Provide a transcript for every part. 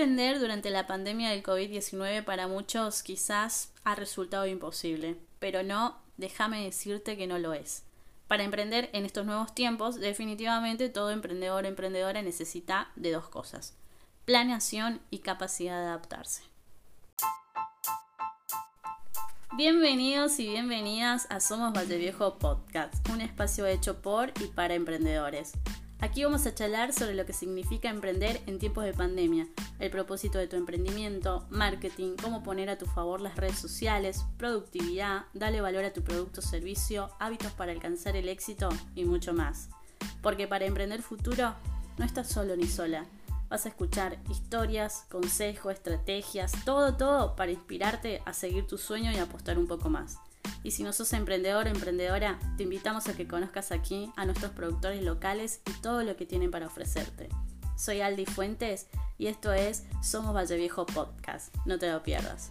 Emprender durante la pandemia del COVID-19 para muchos quizás ha resultado imposible, pero no, déjame decirte que no lo es. Para emprender en estos nuevos tiempos, definitivamente todo emprendedor o emprendedora necesita de dos cosas, planeación y capacidad de adaptarse. Bienvenidos y bienvenidas a Somos Viejo Podcast, un espacio hecho por y para emprendedores. Aquí vamos a charlar sobre lo que significa emprender en tiempos de pandemia, el propósito de tu emprendimiento, marketing, cómo poner a tu favor las redes sociales, productividad, darle valor a tu producto o servicio, hábitos para alcanzar el éxito y mucho más. Porque para emprender futuro no estás solo ni sola. Vas a escuchar historias, consejos, estrategias, todo, todo para inspirarte a seguir tu sueño y apostar un poco más. Y si no sos emprendedor o emprendedora, te invitamos a que conozcas aquí a nuestros productores locales y todo lo que tienen para ofrecerte. Soy Aldi Fuentes y esto es Somos Valle Viejo Podcast. No te lo pierdas.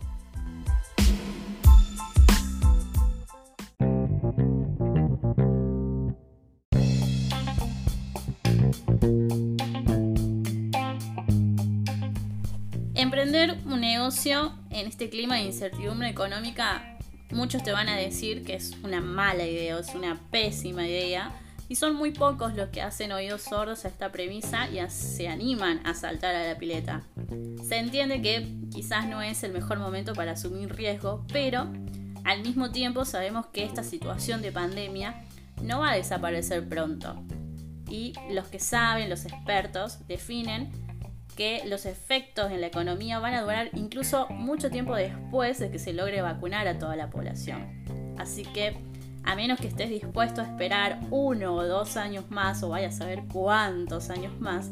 Emprender un negocio en este clima de incertidumbre económica Muchos te van a decir que es una mala idea o es una pésima idea. Y son muy pocos los que hacen oídos sordos a esta premisa y se animan a saltar a la pileta. Se entiende que quizás no es el mejor momento para asumir riesgo, pero al mismo tiempo sabemos que esta situación de pandemia no va a desaparecer pronto. Y los que saben, los expertos, definen que los efectos en la economía van a durar incluso mucho tiempo después de que se logre vacunar a toda la población. Así que, a menos que estés dispuesto a esperar uno o dos años más, o vaya a saber cuántos años más,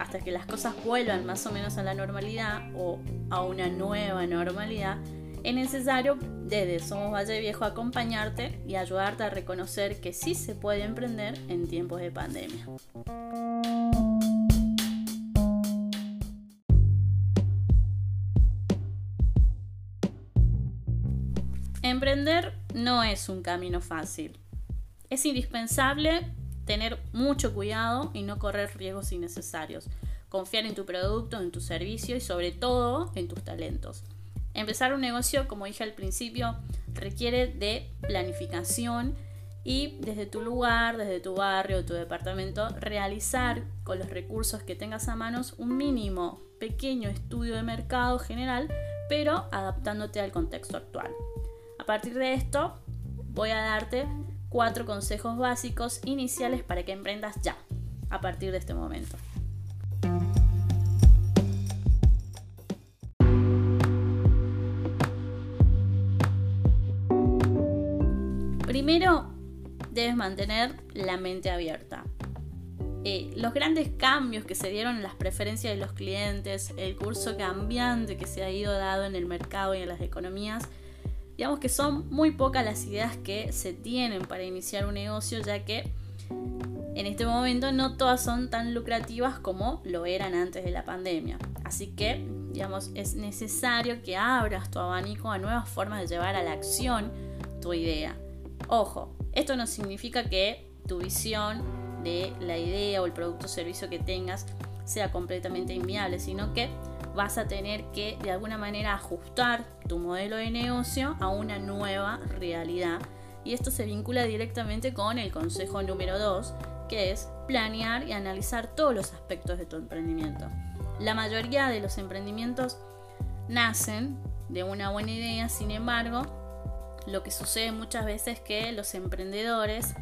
hasta que las cosas vuelvan más o menos a la normalidad o a una nueva normalidad, es necesario desde Somos Valle Viejo acompañarte y ayudarte a reconocer que sí se puede emprender en tiempos de pandemia. No es un camino fácil. Es indispensable tener mucho cuidado y no correr riesgos innecesarios. Confiar en tu producto, en tu servicio y sobre todo en tus talentos. Empezar un negocio, como dije al principio, requiere de planificación y desde tu lugar, desde tu barrio, tu departamento, realizar con los recursos que tengas a manos un mínimo pequeño estudio de mercado general, pero adaptándote al contexto actual. A partir de esto, voy a darte cuatro consejos básicos iniciales para que emprendas ya, a partir de este momento. Primero, debes mantener la mente abierta. Eh, los grandes cambios que se dieron en las preferencias de los clientes, el curso cambiante que se ha ido dado en el mercado y en las economías, digamos que son muy pocas las ideas que se tienen para iniciar un negocio, ya que en este momento no todas son tan lucrativas como lo eran antes de la pandemia. Así que, digamos, es necesario que abras tu abanico a nuevas formas de llevar a la acción tu idea. Ojo, esto no significa que tu visión de la idea o el producto o servicio que tengas sea completamente inviable, sino que vas a tener que de alguna manera ajustar tu modelo de negocio a una nueva realidad. Y esto se vincula directamente con el consejo número 2, que es planear y analizar todos los aspectos de tu emprendimiento. La mayoría de los emprendimientos nacen de una buena idea, sin embargo, lo que sucede muchas veces es que los emprendedores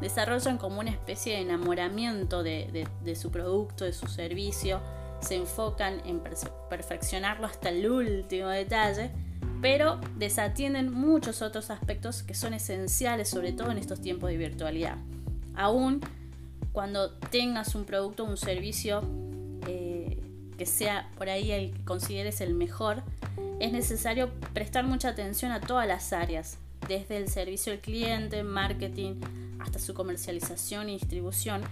desarrollan como una especie de enamoramiento de, de su producto, de su servicio, se enfocan en perfeccionarlo hasta el último detalle, pero desatienden muchos otros aspectos que son esenciales, sobre todo en estos tiempos de virtualidad. Aún cuando tengas un producto o un servicio eh, que sea por ahí el que consideres el mejor, es necesario prestar mucha atención a todas las áreas, desde el servicio al cliente, marketing, hasta su comercialización y distribución,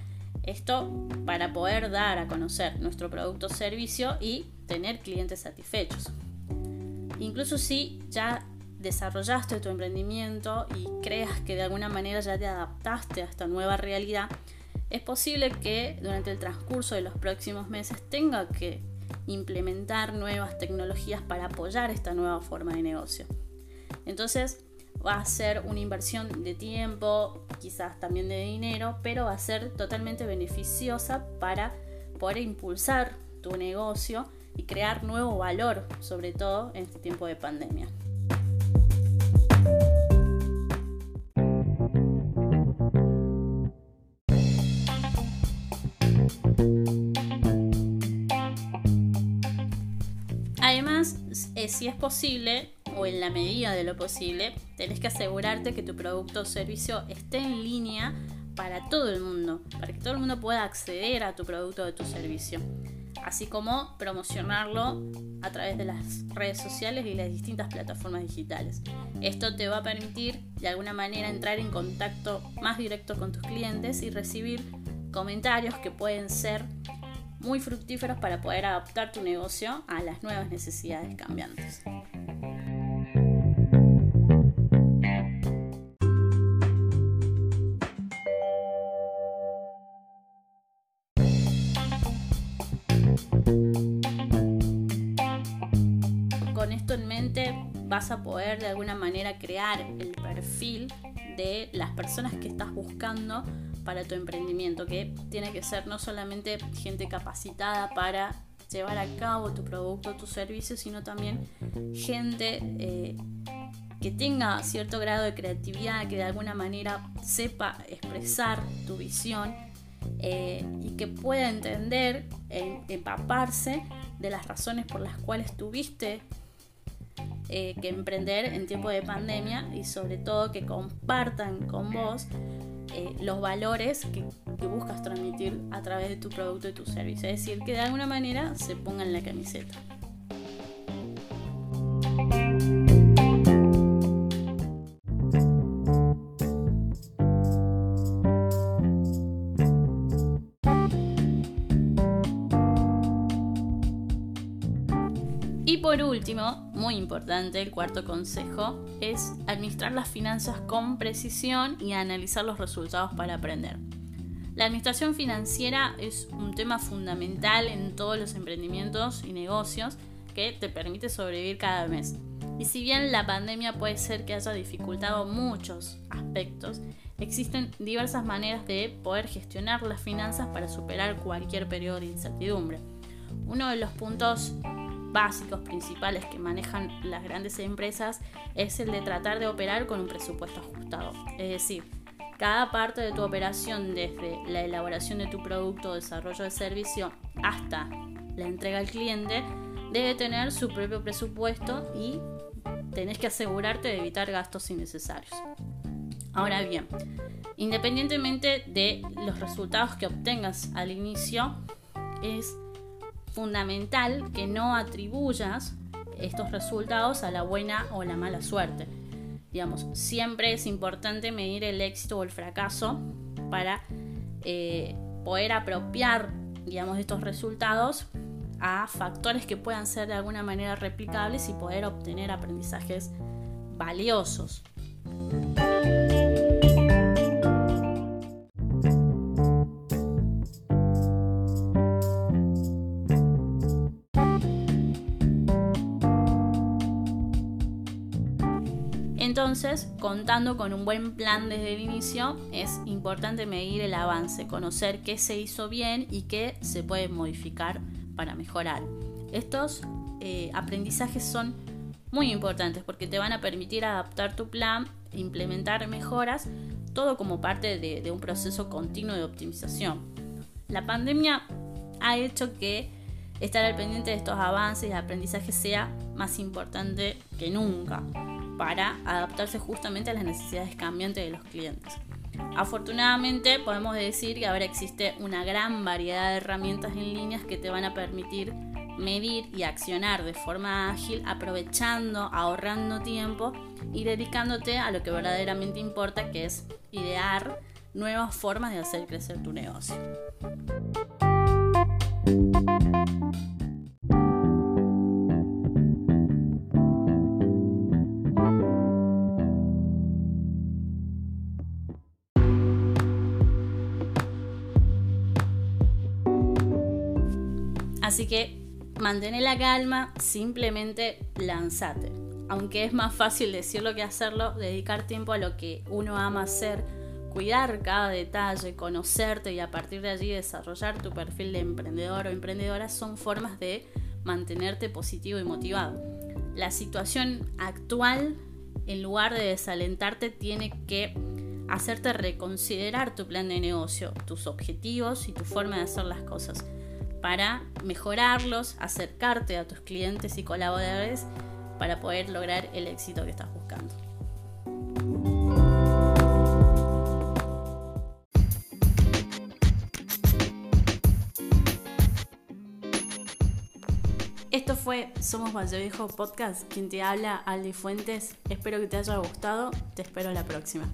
esto para poder dar a conocer nuestro producto o servicio y tener clientes satisfechos. Incluso si ya desarrollaste tu emprendimiento y creas que de alguna manera ya te adaptaste a esta nueva realidad, es posible que durante el transcurso de los próximos meses tenga que implementar nuevas tecnologías para apoyar esta nueva forma de negocio. Entonces va a ser una inversión de tiempo, quizás también de dinero, pero va a ser totalmente beneficiosa para poder impulsar tu negocio y crear nuevo valor, sobre todo en este tiempo de pandemia. Además, eh, si es posible, o en la medida de lo posible, tenés que asegurarte que tu producto o servicio esté en línea para todo el mundo, para que todo el mundo pueda acceder a tu producto o tu servicio, así como promocionarlo a través de las redes sociales y las distintas plataformas digitales. Esto te va a permitir de alguna manera entrar en contacto más directo con tus clientes y recibir comentarios que pueden ser muy fructíferos para poder adaptar tu negocio a las nuevas necesidades cambiantes. Vas a poder de alguna manera crear el perfil de las personas que estás buscando para tu emprendimiento, que tiene que ser no solamente gente capacitada para llevar a cabo tu producto, tu servicio, sino también gente eh, que tenga cierto grado de creatividad, que de alguna manera sepa expresar tu visión eh, y que pueda entender, e empaparse de las razones por las cuales tuviste eh, que emprender en tiempo de pandemia y sobre todo que compartan con vos eh, los valores que, que, buscas transmitir a través de tu producto y tu servicio. Es decir, que de alguna manera se pongan la camiseta. Por último, muy importante, el cuarto consejo es administrar las finanzas con precisión y analizar los resultados para aprender. La administración financiera es un tema fundamental en todos los emprendimientos y negocios que te permite sobrevivir cada mes. Y si bien la pandemia puede ser que haya dificultado muchos aspectos, existen diversas maneras de poder gestionar las finanzas para superar cualquier periodo de incertidumbre. Uno de los puntos básicos principales que manejan las grandes empresas es el de tratar de operar con un presupuesto ajustado. Es decir, cada parte de tu operación, desde la elaboración de tu producto desarrollo de servicio hasta la entrega al cliente, debe tener su propio presupuesto y tenés que asegurarte de evitar gastos innecesarios. Ahora bien, independientemente de los resultados que obtengas al inicio, es fundamental que no atribuyas estos resultados a la buena o la mala suerte. Digamos, siempre es importante medir el éxito o el fracaso para eh, poder apropiar, digamos, estos resultados a factores que puedan ser de alguna manera replicables y poder obtener aprendizajes valiosos. Contando con un buen plan desde el inicio, es importante medir el avance, conocer qué se hizo bien y qué se puede modificar para mejorar. Estos eh, aprendizajes son muy importantes porque te van a permitir adaptar tu plan, implementar mejoras, todo como parte de, de un proceso continuo de optimización. La pandemia ha hecho que estar al pendiente de estos avances y aprendizajes sea más importante que nunca para adaptarse justamente a las necesidades cambiantes de los clientes. Afortunadamente podemos decir que ahora existe una gran variedad de herramientas en líneas que te van a permitir medir y accionar de forma ágil, aprovechando, ahorrando tiempo y dedicándote a lo que verdaderamente importa, que es idear nuevas formas de hacer crecer tu negocio. Así que Mantener la calma, simplemente lanzate. Aunque es más fácil decirlo que hacerlo, dedicar tiempo a lo que uno ama hacer, cuidar cada detalle, conocerte y a partir de allí desarrollar tu perfil de emprendedor o emprendedora son formas de mantenerte positivo y motivado. La situación actual, en lugar de desalentarte, tiene que hacerte reconsiderar tu plan de negocio, tus objetivos y tu forma de hacer las cosas para mejorarlos, acercarte a tus clientes y colaboradores para poder lograr el éxito que estás buscando. Esto fue Somos Viejo Podcast, quien te habla Aldi Fuentes. Espero que te haya gustado, te espero la próxima.